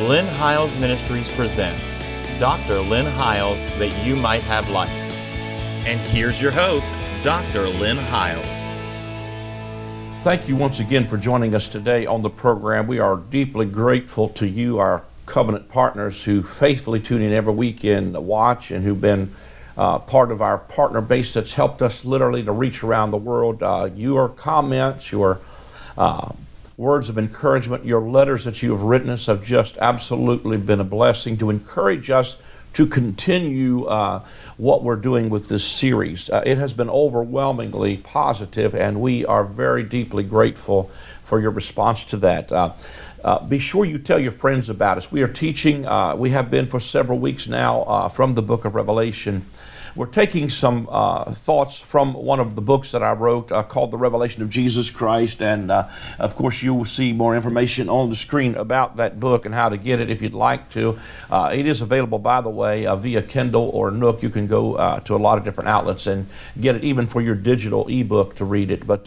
Lynn Hiles Ministries presents Dr. Lynn Hiles That You Might Have Life. And here's your host, Dr. Lynn Hiles. Thank you once again for joining us today on the program. We are deeply grateful to you, our covenant partners, who faithfully tune in every weekend, to watch, and who've been uh, part of our partner base that's helped us literally to reach around the world. Uh, your comments, your uh, words of encouragement, your letters that you have written us have just absolutely been a blessing to encourage us to continue uh, what we're doing with this series. Uh, it has been overwhelmingly positive, and we are very deeply grateful for your response to that. Uh, uh, be sure you tell your friends about us. We are teaching, uh, we have been for several weeks now uh, from the book of Revelation. We're taking some uh, thoughts from one of the books that I wrote uh, called The Revelation of Jesus Christ. And uh, of course, you will see more information on the screen about that book and how to get it if you'd like to. It is available, by the way, via Kindle or Nook. You can go to a lot of different outlets and get it even for your digital ebook to read it. But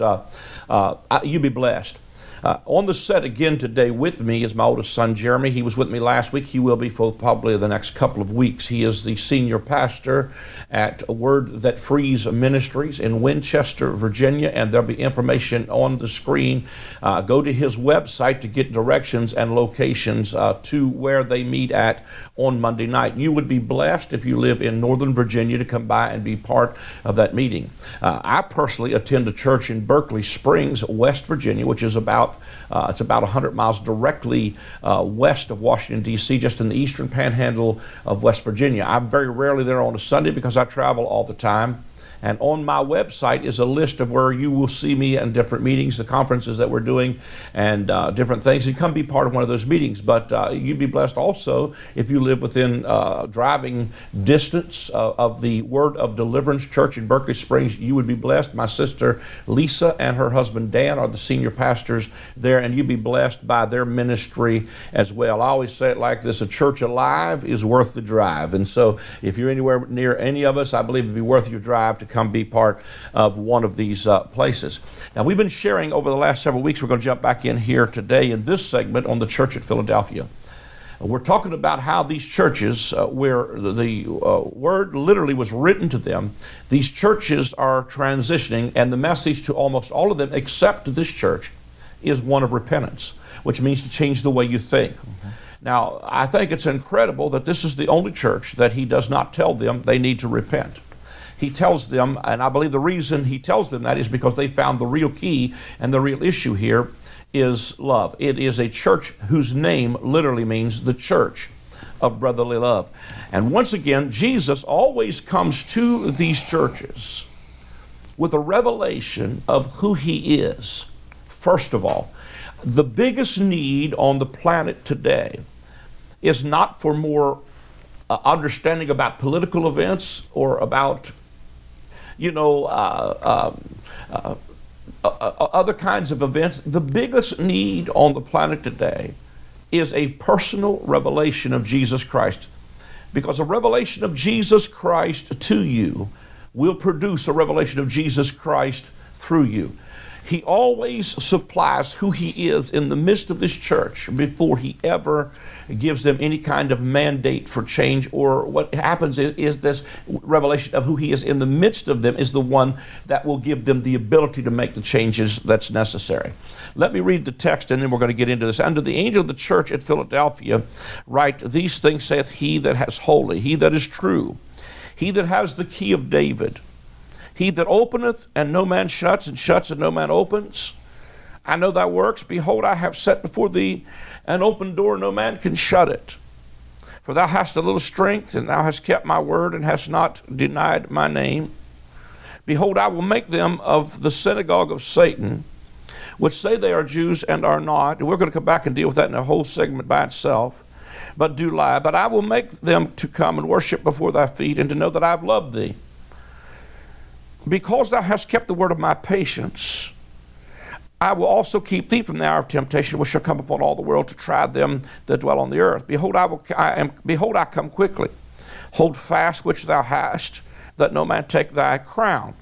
you be blessed. Uh, on the set again today with me is my oldest son, Jeremy. He was with me last week. He will be for probably the next couple of weeks. He is the senior pastor at Word That Frees Ministries in Winchester, Virginia, and there'll be information on the screen. Uh, go to his website to get directions and locations uh, to where they meet at on Monday night. You would be blessed if you live in Northern Virginia to come by and be part of that meeting. Uh, I personally attend a church in Berkeley Springs, West Virginia, which is about uh, it's about 100 miles directly uh, west of Washington D.C., just in the eastern panhandle of West Virginia. I'm very rarely there on a Sunday because I travel all the time. And on my website is a list of where you will see me in different meetings, the conferences that we're doing, and uh, different things. And come be part of one of those meetings. But uh, you'd be blessed also if you live within uh, driving distance uh, of the Word of Deliverance Church in Berkeley Springs. You would be blessed. My sister Lisa and her husband Dan are the senior pastors there, and you'd be blessed by their ministry as well. I always say it like this a church alive is worth the drive. And so if you're anywhere near any of us, I believe it'd be worth your drive to come be part of one of these uh, places. Now, we've been sharing over the last several weeks. We're going to jump back in here today in this segment on the church at Philadelphia. We're talking about how these churches, uh, where the, the uh, word literally was written to them, these churches are transitioning, and the message to almost all of them, except this church, is one of repentance, which means to change the way you think. Mm-hmm. Now, I think it's incredible that this is the only church that he does not tell them they need to repent he tells them, and I believe the reason he tells them that is because they found the real key and the real issue here is love. It is a church whose name literally means the church of brotherly love. And once again, Jesus always comes to these churches with a revelation of who he is. First of all, the biggest need on the planet today is not for more uh, understanding about political events or about you know, uh, um, uh, uh, uh, other kinds of events. The biggest need on the planet today is a personal revelation of Jesus Christ. Because a revelation of Jesus Christ to you will produce a revelation of Jesus Christ through you. He always supplies who He is in the midst of this church before He ever gives them any kind of mandate for change. Or what happens is, is this revelation of who He is in the midst of them is the one that will give them the ability to make the changes that's necessary. Let me read the text and then we're going to get into this. Under the angel of the church at Philadelphia, write, These things saith He that has holy, He that is true, He that has the key of David he that openeth and no man shuts, and shuts and no man opens. I know thy works. Behold, I have set before thee an open door, no man can shut it. For thou hast a little strength, and thou hast kept my word, and hast not denied my name. Behold, I will make them of the synagogue of Satan, which say they are Jews and are not. And we're going to come back and deal with that in a whole segment by itself. But do lie. But I will make them to come and worship before thy feet, and to know that I have loved thee because thou hast kept the word of my patience, I will also keep thee from the hour of temptation which shall come upon all the world to try them that dwell on the earth. Behold, I will I am behold I come quickly. Hold fast which thou hast, that no man take thy crown.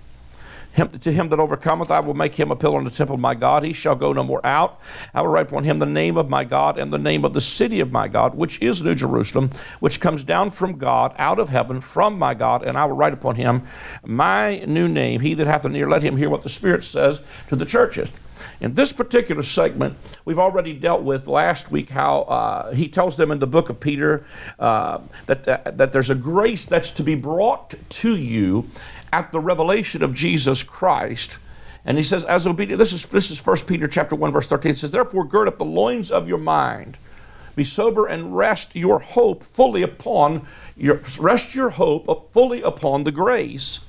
Him, to him that overcometh, I will make him a pillar in the temple of my God. He shall go no more out. I will write upon him the name of my God and the name of the city of my God, which is New Jerusalem, which comes down from God out of heaven from my God. And I will write upon him my new name. He that hath an ear, let him hear what the Spirit says to the churches. In this particular segment, we've already dealt with last week how uh, he tells them in the book of Peter uh, that, uh, that there's a grace that's to be brought to you at the revelation of Jesus Christ. And he says, as obedient, this is this is 1 Peter chapter 1, verse 13. It says, Therefore gird up the loins of your mind. Be sober and rest your hope fully upon your rest your hope fully upon the grace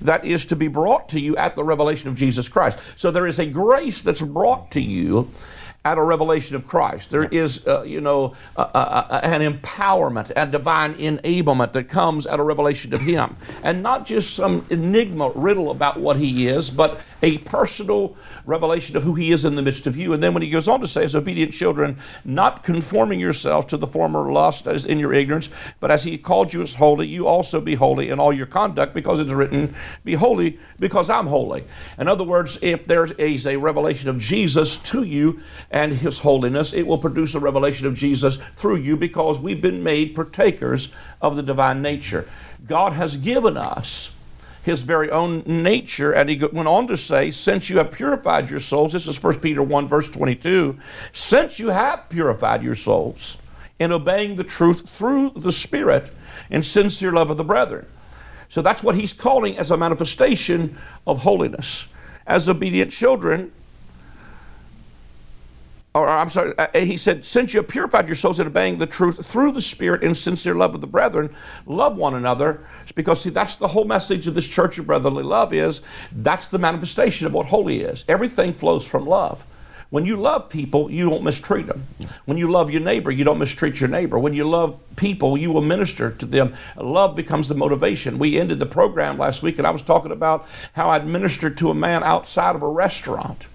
that is to be brought to you at the revelation of Jesus Christ. So there is a grace that's brought to you at a revelation of Christ. There is, uh, you know, uh, uh, an empowerment, a divine enablement that comes at a revelation of Him. And not just some enigma riddle about what He is, but a personal revelation of who He is in the midst of you. And then when He goes on to say, as obedient children, not conforming yourselves to the former lust as in your ignorance, but as He called you as holy, you also be holy in all your conduct, because it is written, Be holy because I'm holy. In other words, if there is a revelation of Jesus to you, and His holiness, it will produce a revelation of Jesus through you because we've been made partakers of the divine nature. God has given us his very own nature. And he went on to say, Since you have purified your souls, this is 1 Peter 1, verse 22, since you have purified your souls in obeying the truth through the Spirit in sincere love of the brethren. So that's what he's calling as a manifestation of holiness. As obedient children, or I'm sorry, uh, he said, since you have purified your souls in obeying the truth through the Spirit in sincere love of the brethren, love one another. Because see, that's the whole message of this church of brotherly love is that's the manifestation of what holy is. Everything flows from love. When you love people, you don't mistreat them. When you love your neighbor, you don't mistreat your neighbor. When you love people, you will minister to them. Love becomes the motivation. We ended the program last week, and I was talking about how I'd ministered to a man outside of a restaurant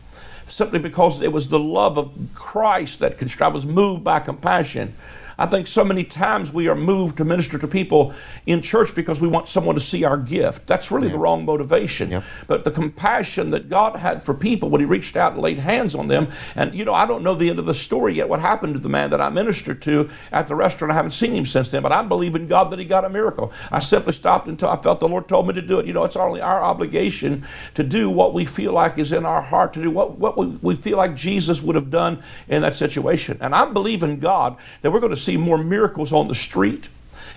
simply because it was the love of Christ that constrained. I was moved by compassion. I think so many times we are moved to minister to people in church because we want someone to see our gift. That's really yeah. the wrong motivation. Yep. But the compassion that God had for people when He reached out and laid hands on them, and you know, I don't know the end of the story yet, what happened to the man that I ministered to at the restaurant. I haven't seen him since then, but I believe in God that he got a miracle. I simply stopped until I felt the Lord told me to do it. You know, it's only our obligation to do what we feel like is in our heart, to do what, what we, we feel like Jesus would have done in that situation. And I believe in God that we're going to see see more miracles on the street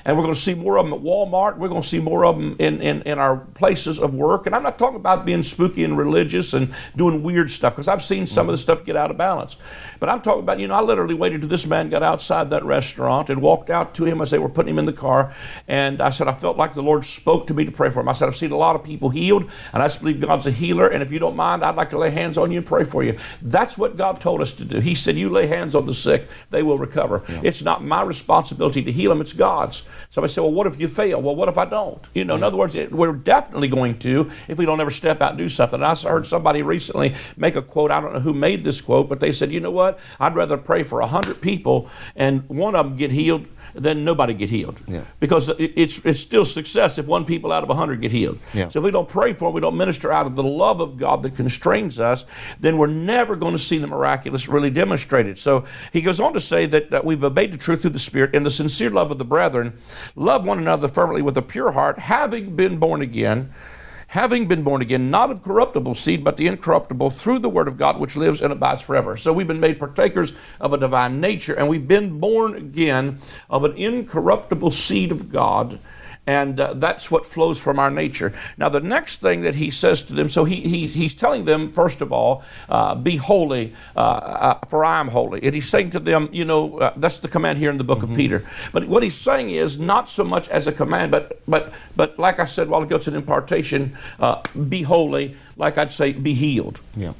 and we're going to see more of them at Walmart. We're going to see more of them in, in, in our places of work. And I'm not talking about being spooky and religious and doing weird stuff because I've seen some mm-hmm. of the stuff get out of balance. But I'm talking about, you know, I literally waited till this man got outside that restaurant and walked out to him as they were putting him in the car. And I said, I felt like the Lord spoke to me to pray for him. I said, I've seen a lot of people healed, and I just believe God's a healer. And if you don't mind, I'd like to lay hands on you and pray for you. That's what God told us to do. He said, You lay hands on the sick, they will recover. Yeah. It's not my responsibility to heal them, it's God's. Somebody said, Well, what if you fail? Well, what if I don't? You know, in mm-hmm. other words, we're definitely going to if we don't ever step out and do something. And I heard somebody recently make a quote. I don't know who made this quote, but they said, You know what? I'd rather pray for 100 people and one of them get healed then nobody get healed. Yeah. Because it's, it's still success if one people out of a 100 get healed. Yeah. So if we don't pray for them, we don't minister out of the love of God that constrains us, then we're never going to see the miraculous really demonstrated. So he goes on to say that, that we've obeyed the truth through the Spirit in the sincere love of the brethren, love one another fervently with a pure heart, having been born again having been born again, not of corruptible seed, but the incorruptible, through the word of God which lives and abides forever. So we've been made partakers of a divine nature, and we've been born again of an incorruptible seed of God and uh, that's what flows from our nature. Now, the next thing that he says to them, so he, he he's telling them, first of all, uh, be holy, uh, uh for I am holy. And he's saying to them, you know, uh, that's the command here in the book mm-hmm. of Peter. But what he's saying is not so much as a command, but but but like I said while ago, it's an impartation. Uh, be holy, like I'd say, be healed. Yeah.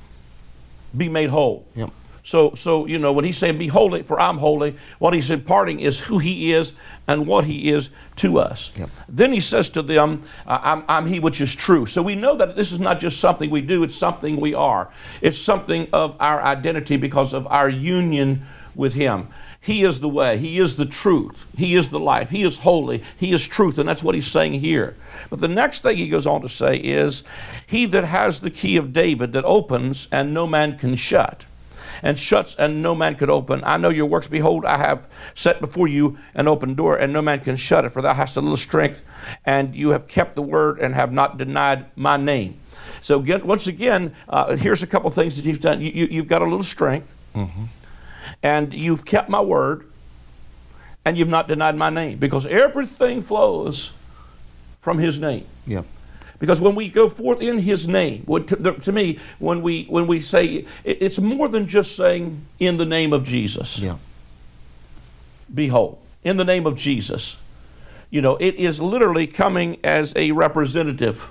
Be made whole. Yeah. So, so you know, when he's saying, Be holy, for I'm holy, what he's imparting is who he is and what he is to us. Yep. Then he says to them, I'm, I'm he which is true. So we know that this is not just something we do, it's something we are. It's something of our identity because of our union with Him. He is the way, He is the truth, He is the life, He is holy, He is truth, and that's what He's saying here. But the next thing He goes on to say is, He that has the key of David that opens and no man can shut and shuts and no man could open. I know your works. Behold, I have set before you an open door, and no man can shut it, for thou hast a little strength, and you have kept the word and have not denied my name. So again, once again, uh, here's a couple things that you've done. You, have you, got a little strength, mm-hmm. and you've kept my word, and you've not denied my name, because everything flows from His name. Yep. Because when we go forth in His name, to, to, me, when we when we say it's more than just saying in the name of Jesus. Yeah. Behold, in the name of Jesus. You know, it is literally coming as a representative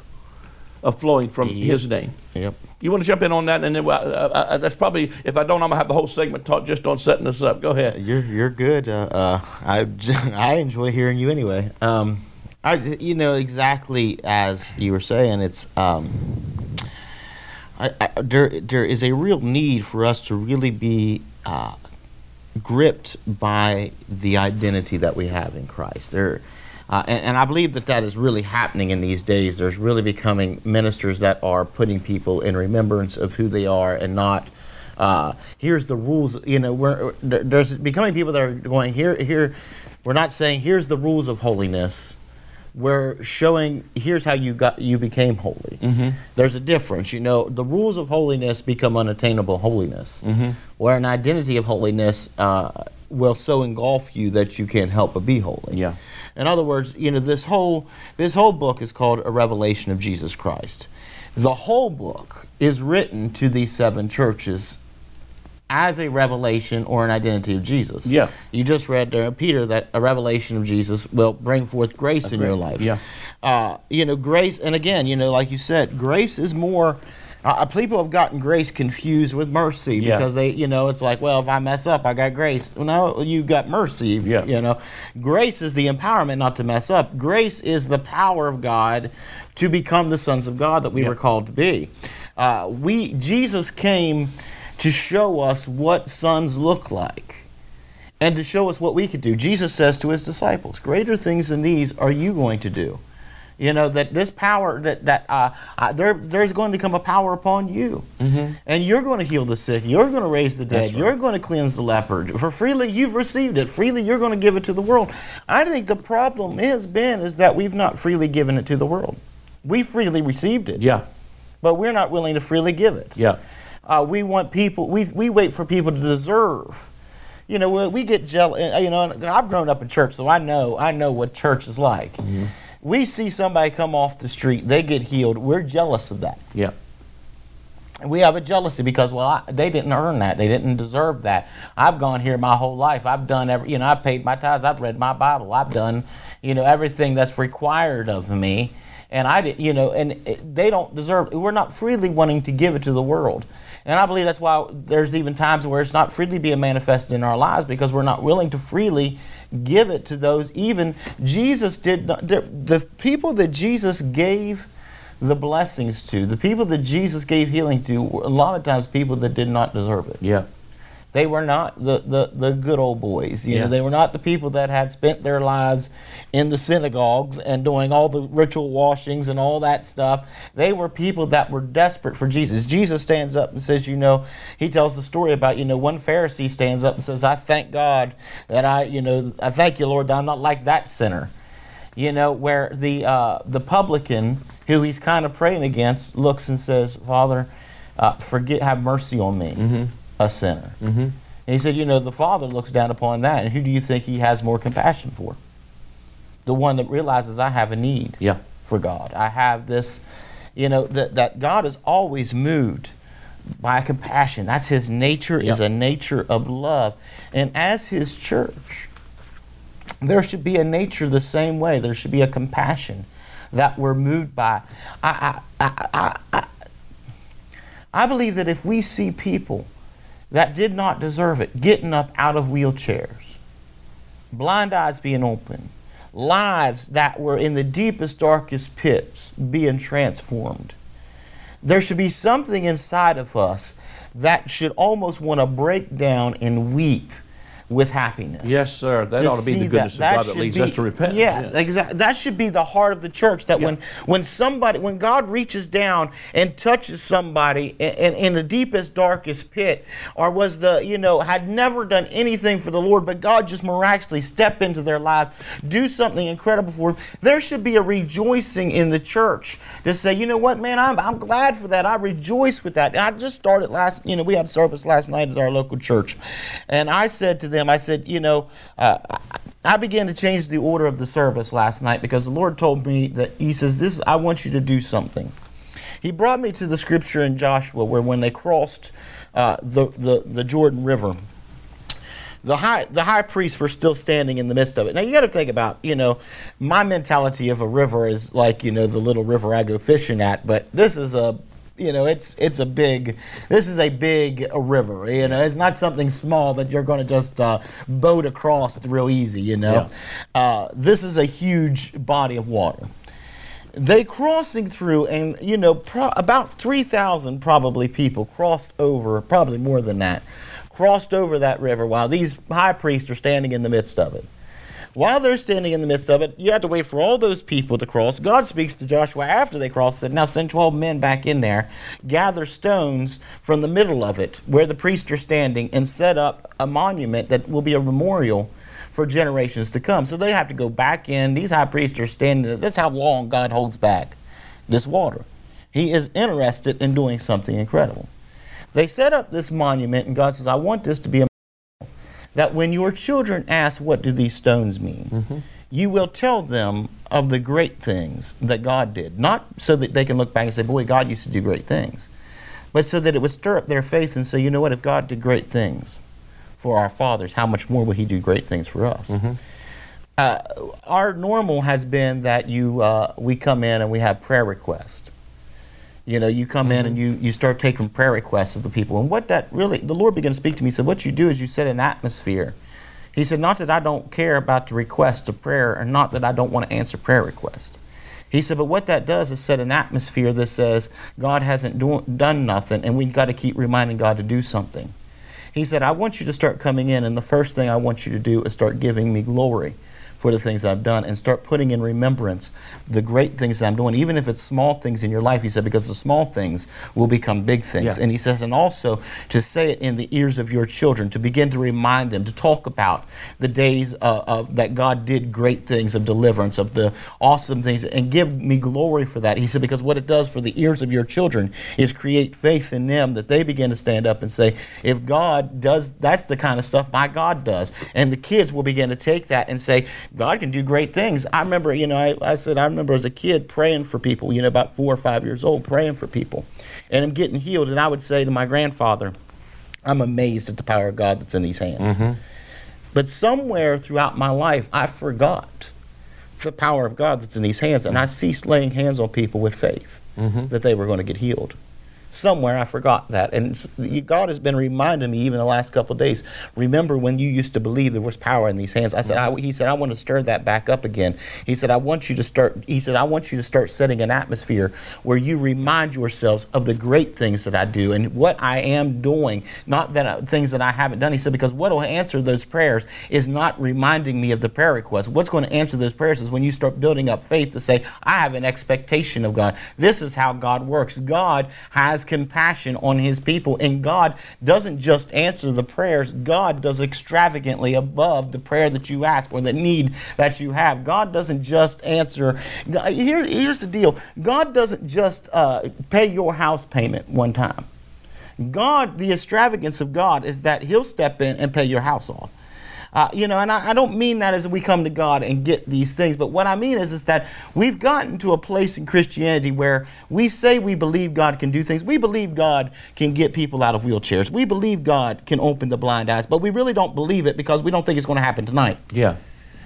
of flowing from yep. His name. Yep. You want to jump in on that, and then uh, that's probably if I don't, I'm gonna have the whole segment talk just on setting this up. Go ahead. You're you're good. Uh, uh I I enjoy hearing you anyway. Um, I, you know, exactly as you were saying, it's um, I, I, there there is a real need for us to really be uh, gripped by the identity that we have in Christ. There, uh, and, and, I believe that that is really happening in these days. There's really becoming ministers that are putting people in remembrance of who they are and not. Uh, here's the rules. You know, we're, there's becoming people that are going here. Here, we're not saying here's the rules of holiness we're showing here's how you got you became holy. Mm-hmm. There's a difference, you know. The rules of holiness become unattainable holiness, mm-hmm. where an identity of holiness uh, will so engulf you that you can't help but be holy. Yeah. In other words, you know this whole this whole book is called a revelation of Jesus Christ. The whole book is written to these seven churches as a revelation or an identity of Jesus. Yeah. You just read there, Peter, that a revelation of Jesus will bring forth grace in your life. Yeah. Uh, you know, grace, and again, you know, like you said, grace is more. Uh, uh people have gotten grace confused with mercy yeah. because they, you know, it's like, well, if I mess up, I got grace. Well, no, you got mercy. Yeah. You know, grace is the empowerment not to mess up. Grace is the power of God to become the sons of God that we yeah. were called to be. Uh, we Jesus came to show us what sons look like and to show us what we could do. Jesus says to his disciples, Greater things than these are you going to do. You know, that this power, that, that uh, uh, there, there's going to come a power upon you. Mm-hmm. And you're going to heal the sick. You're going to raise the dead. Right. You're going to cleanse the leper. For freely you've received it. Freely you're going to give it to the world. I think the problem has been is that we've not freely given it to the world. We freely received it. Yeah. But we're not willing to freely give it. Yeah. Uh, we want people, we, we wait for people to deserve. You know, we get jealous. Uh, you know, I've grown up in church, so I know I know what church is like. Mm-hmm. We see somebody come off the street, they get healed. We're jealous of that. Yeah. We have a jealousy because well, I, they didn't earn that. They didn't deserve that. I've gone here my whole life. I've done every, you know, I've paid my tithes. I've read my Bible. I've done, you know, everything that's required of me. And I did, you know, and they don't deserve. We're not freely wanting to give it to the world. And I believe that's why there's even times where it's not freely being manifested in our lives because we're not willing to freely give it to those. Even Jesus did not, the, the people that Jesus gave the blessings to, the people that Jesus gave healing to, a lot of times people that did not deserve it. Yeah. They were not the, the, the good old boys. You yeah. know, they were not the people that had spent their lives in the synagogues and doing all the ritual washings and all that stuff. They were people that were desperate for Jesus. Jesus stands up and says, you know, he tells the story about, you know, one Pharisee stands up and says, I thank God that I, you know, I thank you, Lord, that I'm not like that sinner. You know, where the uh, the publican who he's kind of praying against looks and says, Father, uh, forget, have mercy on me. Mm-hmm a sinner. Mm-hmm. And he said, You know, the Father looks down upon that, and who do you think he has more compassion for? The one that realizes I have a need yeah. for God. I have this, you know, that, that God is always moved by compassion. That's his nature, yeah. is a nature of love. And as his church, there should be a nature the same way. There should be a compassion that we're moved by. I, I, I, I, I believe that if we see people that did not deserve it getting up out of wheelchairs, blind eyes being opened, lives that were in the deepest, darkest pits being transformed. There should be something inside of us that should almost want to break down and weep with happiness. Yes, sir. That To ought to be the goodness that. of God That that leads should us to repentance. Yes, Yeah. exactly. That should be the heart of the church. That Yeah. when when somebody, when God reaches down and touches somebody in, in, in the deepest, darkest pit, or was the you know had never done anything for the Lord, but God just miraculously step into their lives, do something incredible for them. There should be a rejoicing in the church to say, you know what, man, I'm I'm glad for that. I rejoice with that. And I just started last, you know, we had service last night at our local church, and I said to them, I said, you know. Uh, I began to change the order of the service last night because the Lord told me that He says, "This I want you to do something." He brought me to the scripture in Joshua where when they crossed uh, the, the the Jordan River, the high the high priests were still standing in the midst of it. Now you got to think about, you know, my mentality of a river is like you know the little river I go fishing at, but this is a you know it's it's a big this is a big river you know it's not something small that you're going to just uh, boat across real easy you know? Uh, this is a huge body of water. They crossing through and you know pro- about 3000 probably people crossed over probably more than that crossed over that river while these high priests are standing in the midst of it while they're standing in the midst of it you have to wait for all those people to cross god speaks to joshua after they cross said now send 12 men back in there gather stones from the middle of it where the priests are standing and set up a monument that will be a memorial for generations to come. So they have to go back in. These high priests are standing. That's how long God holds back this water. He is interested in doing something incredible. They set up this monument, and God says, I want this to be a that when your children ask, What do these stones mean? You will tell them of the great things that God did. Not so that they can look back and say, Boy, God used to do great things, but so that it would stir up their faith and say, You know what? If God did great things for our fathers, how much more will He do great things for us? Uh, our normal has been that you uh, we come in and we have prayer requests. You know, you come in and mm-hmm. you, you start taking prayer requests of the people. And what that really, the Lord began to speak to me. He said, What you do is you set an atmosphere. He said, Not that I don't care about the request of prayer, and not that I don't want to answer prayer requests. He said, But what that does is set an atmosphere that says God hasn't do- done nothing, and we've got to keep reminding God to do something. He said, I want you to start coming in, and the first thing I want you to do is start giving me glory for the things I've done and start putting in remembrance the great things that I'm doing, even if it's small things in your life. He said, because the small things will become big things. Yeah. And he says, and also to say it in the ears of your children, to begin to remind them, to talk about the days uh, of, that God did great things of deliverance, of the awesome things, and give me glory for that. He said, because what it does for the ears of your children is create faith in them that they begin to stand up and say, if God does, that's the kind of stuff my God does. And the kids will begin to take that and say, God can do great things. I remember, you know, I, I said, I remember as a kid praying for people, you know, about four or five years old, praying for people. And I'm getting healed. And I would say to my grandfather, I'm amazed at the power of God that's in these hands. Mm-hmm. But somewhere throughout my life, I forgot the power of God that's in these hands, and mm-hmm. I ceased laying hands on people with faith mm-hmm. that they were going to get healed. Somewhere I forgot that, and God has been reminding me even the last couple of days. Remember when you used to believe there was power in these hands? I said, I, He said, I want to stir that back up again. He said, I want you to start. He said, I want you to start setting an atmosphere where you remind yourselves of the great things that I do and what I am doing, not that I, things that I haven't done. He said, because what will answer those prayers is not reminding me of the prayer request. What's going to answer those prayers is when you start building up faith to say, I have an expectation of God. This is how God works. God has compassion on his people, and God doesn't just answer the prayers, God does extravagantly above the prayer that you ask or the need that you have. God doesn't just answer. Here, here's the deal God doesn't just uh, pay your house payment one time. God, the extravagance of God is that He'll step in and pay your house off. Uh, you know, and I, I don't mean that as we come to God and get these things, but what I mean is, is that we've gotten to a place in Christianity where we say we believe God can do things. We believe God can get people out of wheelchairs. We believe God can open the blind eyes, but we really don't believe it because we don't think it's going to happen tonight. Yeah.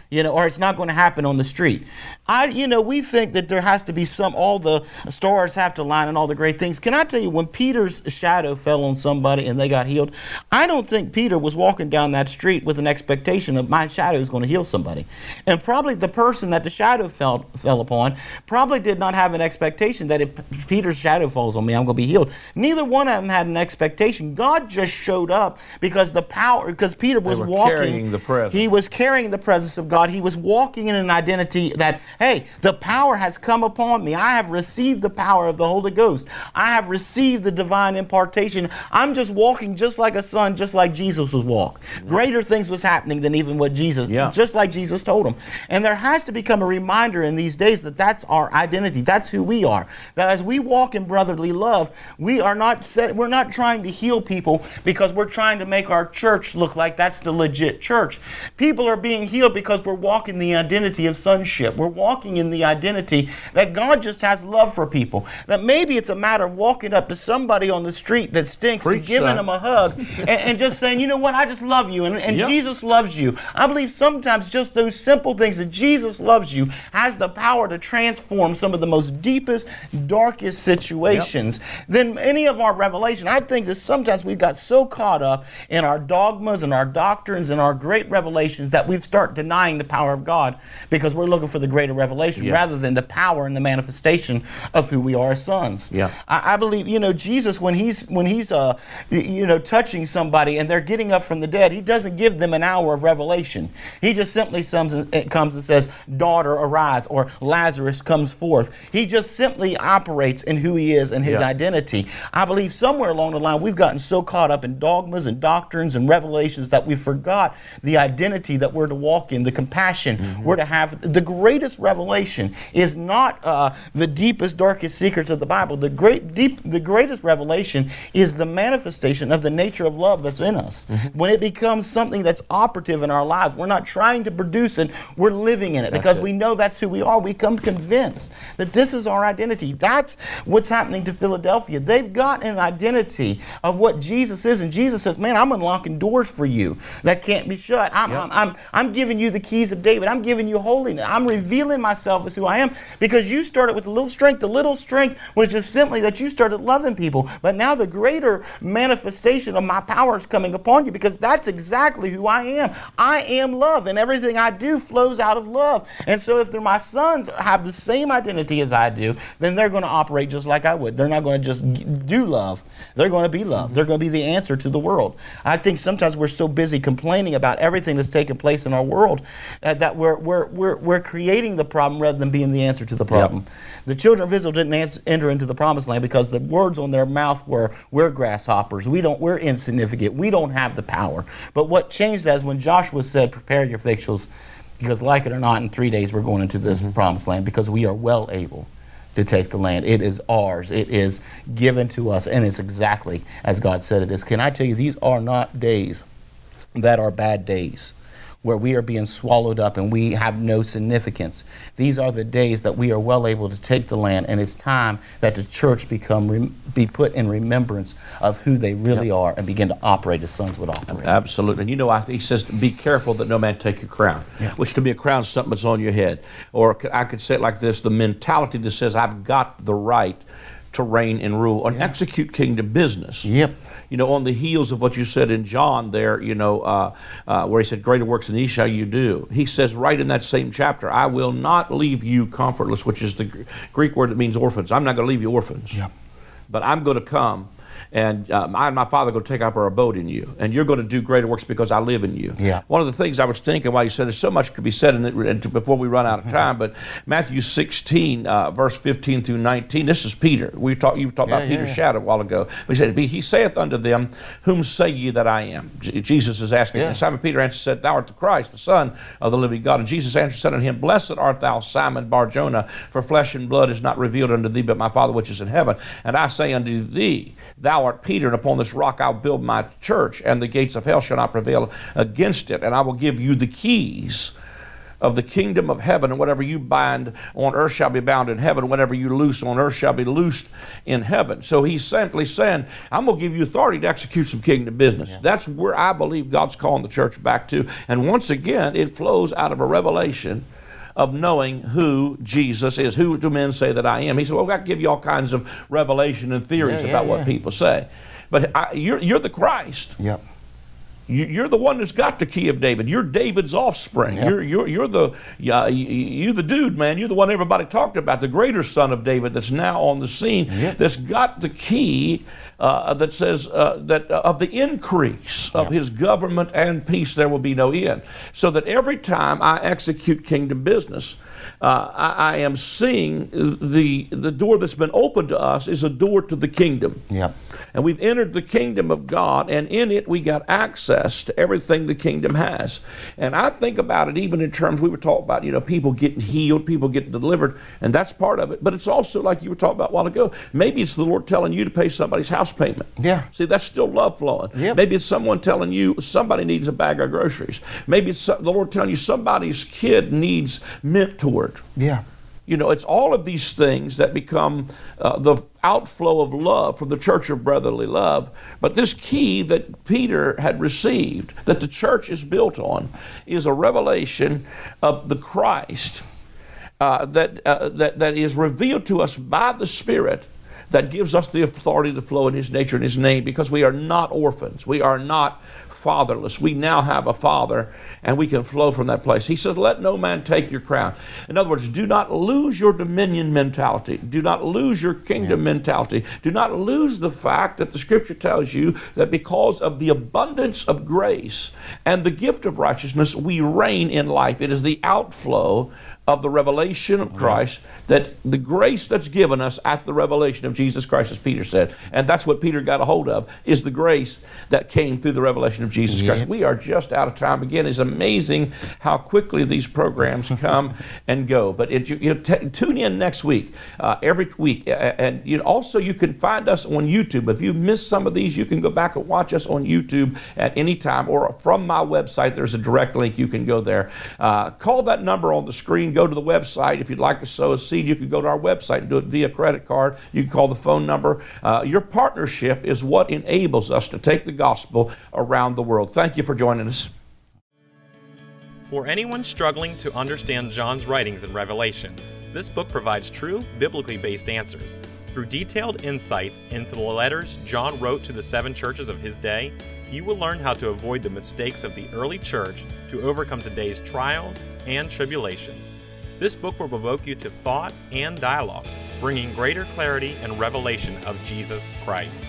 You know, or it's not going to happen on the street. I, you know, we think that there has to be some, all the stars have to line and all the great things. Can I tell you, when Peter's shadow fell on somebody and they got healed, I don't think Peter was walking down that street with an expectation of my shadow is going to heal somebody. And probably the person that the shadow fell, fell upon probably did not have an expectation that if Peter's shadow falls on me, I'm going to be healed. Neither one of them had an expectation. God just showed up because the power, because Peter was walking. Carrying the presence. He was carrying the presence of God. He was walking in an identity that hey, the power has come upon me. I have received the power of the Holy Ghost. I have received the divine impartation. I'm just walking just like a son, just like Jesus was walk. Greater things was happening than even what Jesus, Yeah. just like Jesus told him. And there has to become a reminder in these days that that's our identity. That's who we are. That as we walk in brotherly love, we are not set, we're not trying to heal people because we're trying to make our church look like that's the legit church. People are being healed because we're walking the identity of sonship. We're walking in the identity that God just has love for people. That maybe it's a matter of walking up to somebody on the street that stinks and giving son. them a hug and, and just saying, you know what, I just love you and, and Yep. Jesus loves you. I believe sometimes just those simple things that Jesus loves you has the power to transform some of the most deepest, darkest situations than any of our revelation. I think that sometimes we've got so caught up in our dogmas and our doctrines and our great revelations that we start denying the power of God because we're looking for the greater revelation Yeah. rather than the power and the manifestation of who we are as sons. Yeah. I, I believe you know Jesus when he's when he's uh you know touching somebody and they're getting up from the dead, he doesn't give them an hour of revelation. He just simply comes and, comes and says, "Daughter, arise," or Lazarus comes forth. He just simply operates in who he is and his Yeah. identity. I believe somewhere along the line we've gotten so caught up in dogmas and doctrines and revelations that we forgot the identity that we're to walk in, the compassion we're to have. The greatest revelation is not uh, the deepest, darkest secrets of the Bible. The great, deep, the greatest revelation is the manifestation of the nature of love that's in us. When it becomes something that's operative in our lives, we're not trying to produce it; we're living in it because it. we know that's who we are. We come convinced that this is our identity. That's what's happening to Philadelphia. They've got an identity of what Jesus is, and Jesus says, "Man, I'm unlocking doors for you that can't be shut. I'm, I'm, I'm, I'm giving you the keys of David. I'm giving you holiness. I'm revealing myself as who I am because you started with a little strength. The little strength was just simply that you started loving people, but now the greater manifestation of my power is coming upon you because that's exactly who I am. I am love, and everything I do flows out of love. And so, if my sons have the same identity as I do, then they're going to operate just like I would. They're not going to just do love. They're going to be love. They're going to be the answer to the world. I think sometimes we're so busy complaining about everything that's taking place in our world uh, that we're, we're, we're, we're creating the problem rather than being the answer to the problem. The children of Israel didn't ans- enter into the promised land because the words on their mouth were, "We're grasshoppers. We don't. We're insignificant. We don't have the power." But what changed that is when Joshua said, "Prepare your victuals, because like it or not, in three days we're going into this promised land because we are well able." To take the land. It is ours. It is given to us, and it's exactly as God said it is. Can I tell you, these are not days that are bad days where we are being swallowed up and we have no significance. These are the days that we are well able to take the land, and it's time that the church become rem- be put in remembrance of who they really are and begin to operate as sons would operate. Absolutely. And you know, I, he says, be careful that no man take your crown, which to me, a crown is something that's on your head. Or I could say it like this the mentality that says, I've got the right to reign and rule and execute kingdom business. Yep. You know, on the heels of what you said in John there, you know, uh, uh, where he said, Greater works than these shall you do. He says right in that same chapter, I will not leave you comfortless, which is the Gr- Greek word that means orphans. I'm not going to leave you orphans. Yep. But I'm going to come and um, I and my Father are going to take up our abode in you, and you're going to do greater works because I live in you. Yeah. One of the things I was thinking while you said there's so much could be said in it before we run out Mm-hmm. of time, but Matthew 16, uh, verse 15 through 19. This is Peter. We talked. You talked Yeah, about yeah, Peter's yeah. shadow a while ago. But he said, "He saith unto them, Whom say ye that I am?" J- Jesus is asking. And Simon Peter answered, said, "Thou art the Christ, the Son of the living God." And Jesus answered said unto him, "Blessed art thou, Simon Barjona, for flesh and blood is not revealed unto thee, but my Father which is in heaven. And I say unto thee, Thou art Peter, and upon this rock I'll build my church, and the gates of hell shall not prevail against it. And I will give you the keys." of the kingdom of heaven, and whatever you bind on earth shall be bound in heaven, whatever you loose on earth shall be loosed in heaven. So he's simply saying, I'm going to give you authority to execute some kingdom business. Yeah. That's where I believe God's calling the church back to. And once again, it flows out of a revelation of knowing who Jesus is. Who do men say that I am? He said, Well, I give you all kinds of revelation and theories yeah, about yeah, what people say. But I, you're, you're the Christ. Yep. You're the one that's got the key of David. You're David's offspring. Yep. You're, you're, you're the uh, you the dude, man. You're the one everybody talked about, the greater son of David that's now on the scene. Yep. That's got the key uh, that says uh, that uh, of the increase of his government and peace there will be no end. So that every time I execute kingdom business, uh, I, I, am seeing the the door that's been opened to us is a door to the kingdom. Yeah. And we've entered the kingdom of God, and in it we got access to everything the kingdom has. And I think about it even in terms we were talking about, you know, people getting healed, people getting delivered, and that's part of it. But it's also like you were talking about a while ago. Maybe it's the Lord telling you to pay somebody's house payment. Yeah. See, that's still love flowing. Yep. Maybe it's someone telling you somebody needs a bag of groceries. Maybe it's the Lord telling you somebody's kid needs mentored. Yeah. You know, it's all of these things that become uh, the outflow of love from the church of brotherly love. But this key that Peter had received, that the church is built on, is a revelation of the Christ uh, that, uh, that, that is revealed to us by the Spirit that gives us the authority to flow in His nature and His name because we are not orphans. We are not fatherless. We now have a father and we can flow from that place. He says, Let no man take your crown. In other words, do not lose your dominion mentality. Do not lose your kingdom yeah. mentality. Do not lose the fact that the scripture tells you that because of the abundance of grace and the gift of righteousness, we reign in life. It is the outflow of the revelation of Christ, that the grace that's given us at the revelation of Jesus Christ, as Peter said, and that's what Peter got a hold of, is the grace that came through the revelation of Jesus yeah. Christ. We are just out of time. Again, it's amazing how quickly these programs come and go. But it, you, you t- tune in next week, uh, every week, and you also you can find us on YouTube. If you missed some of these, you can go back and watch us on YouTube at any time, or from my website. There's a direct link. You can go there. Uh, call that number on the screen go to the website. If you'd like to sow a seed, you can go to our website and do it via credit card. You can call the phone number. Uh, your partnership is what enables us to take the gospel around the world. Thank you for joining us. For anyone struggling to understand John's writings in Revelation, this book provides true, biblically based answers. Through detailed insights into the letters John wrote to the seven churches of his day, you will learn how to avoid the mistakes of the early church to overcome today's trials and tribulations. This book will provoke you to thought and dialogue, bringing greater clarity and revelation of Jesus Christ.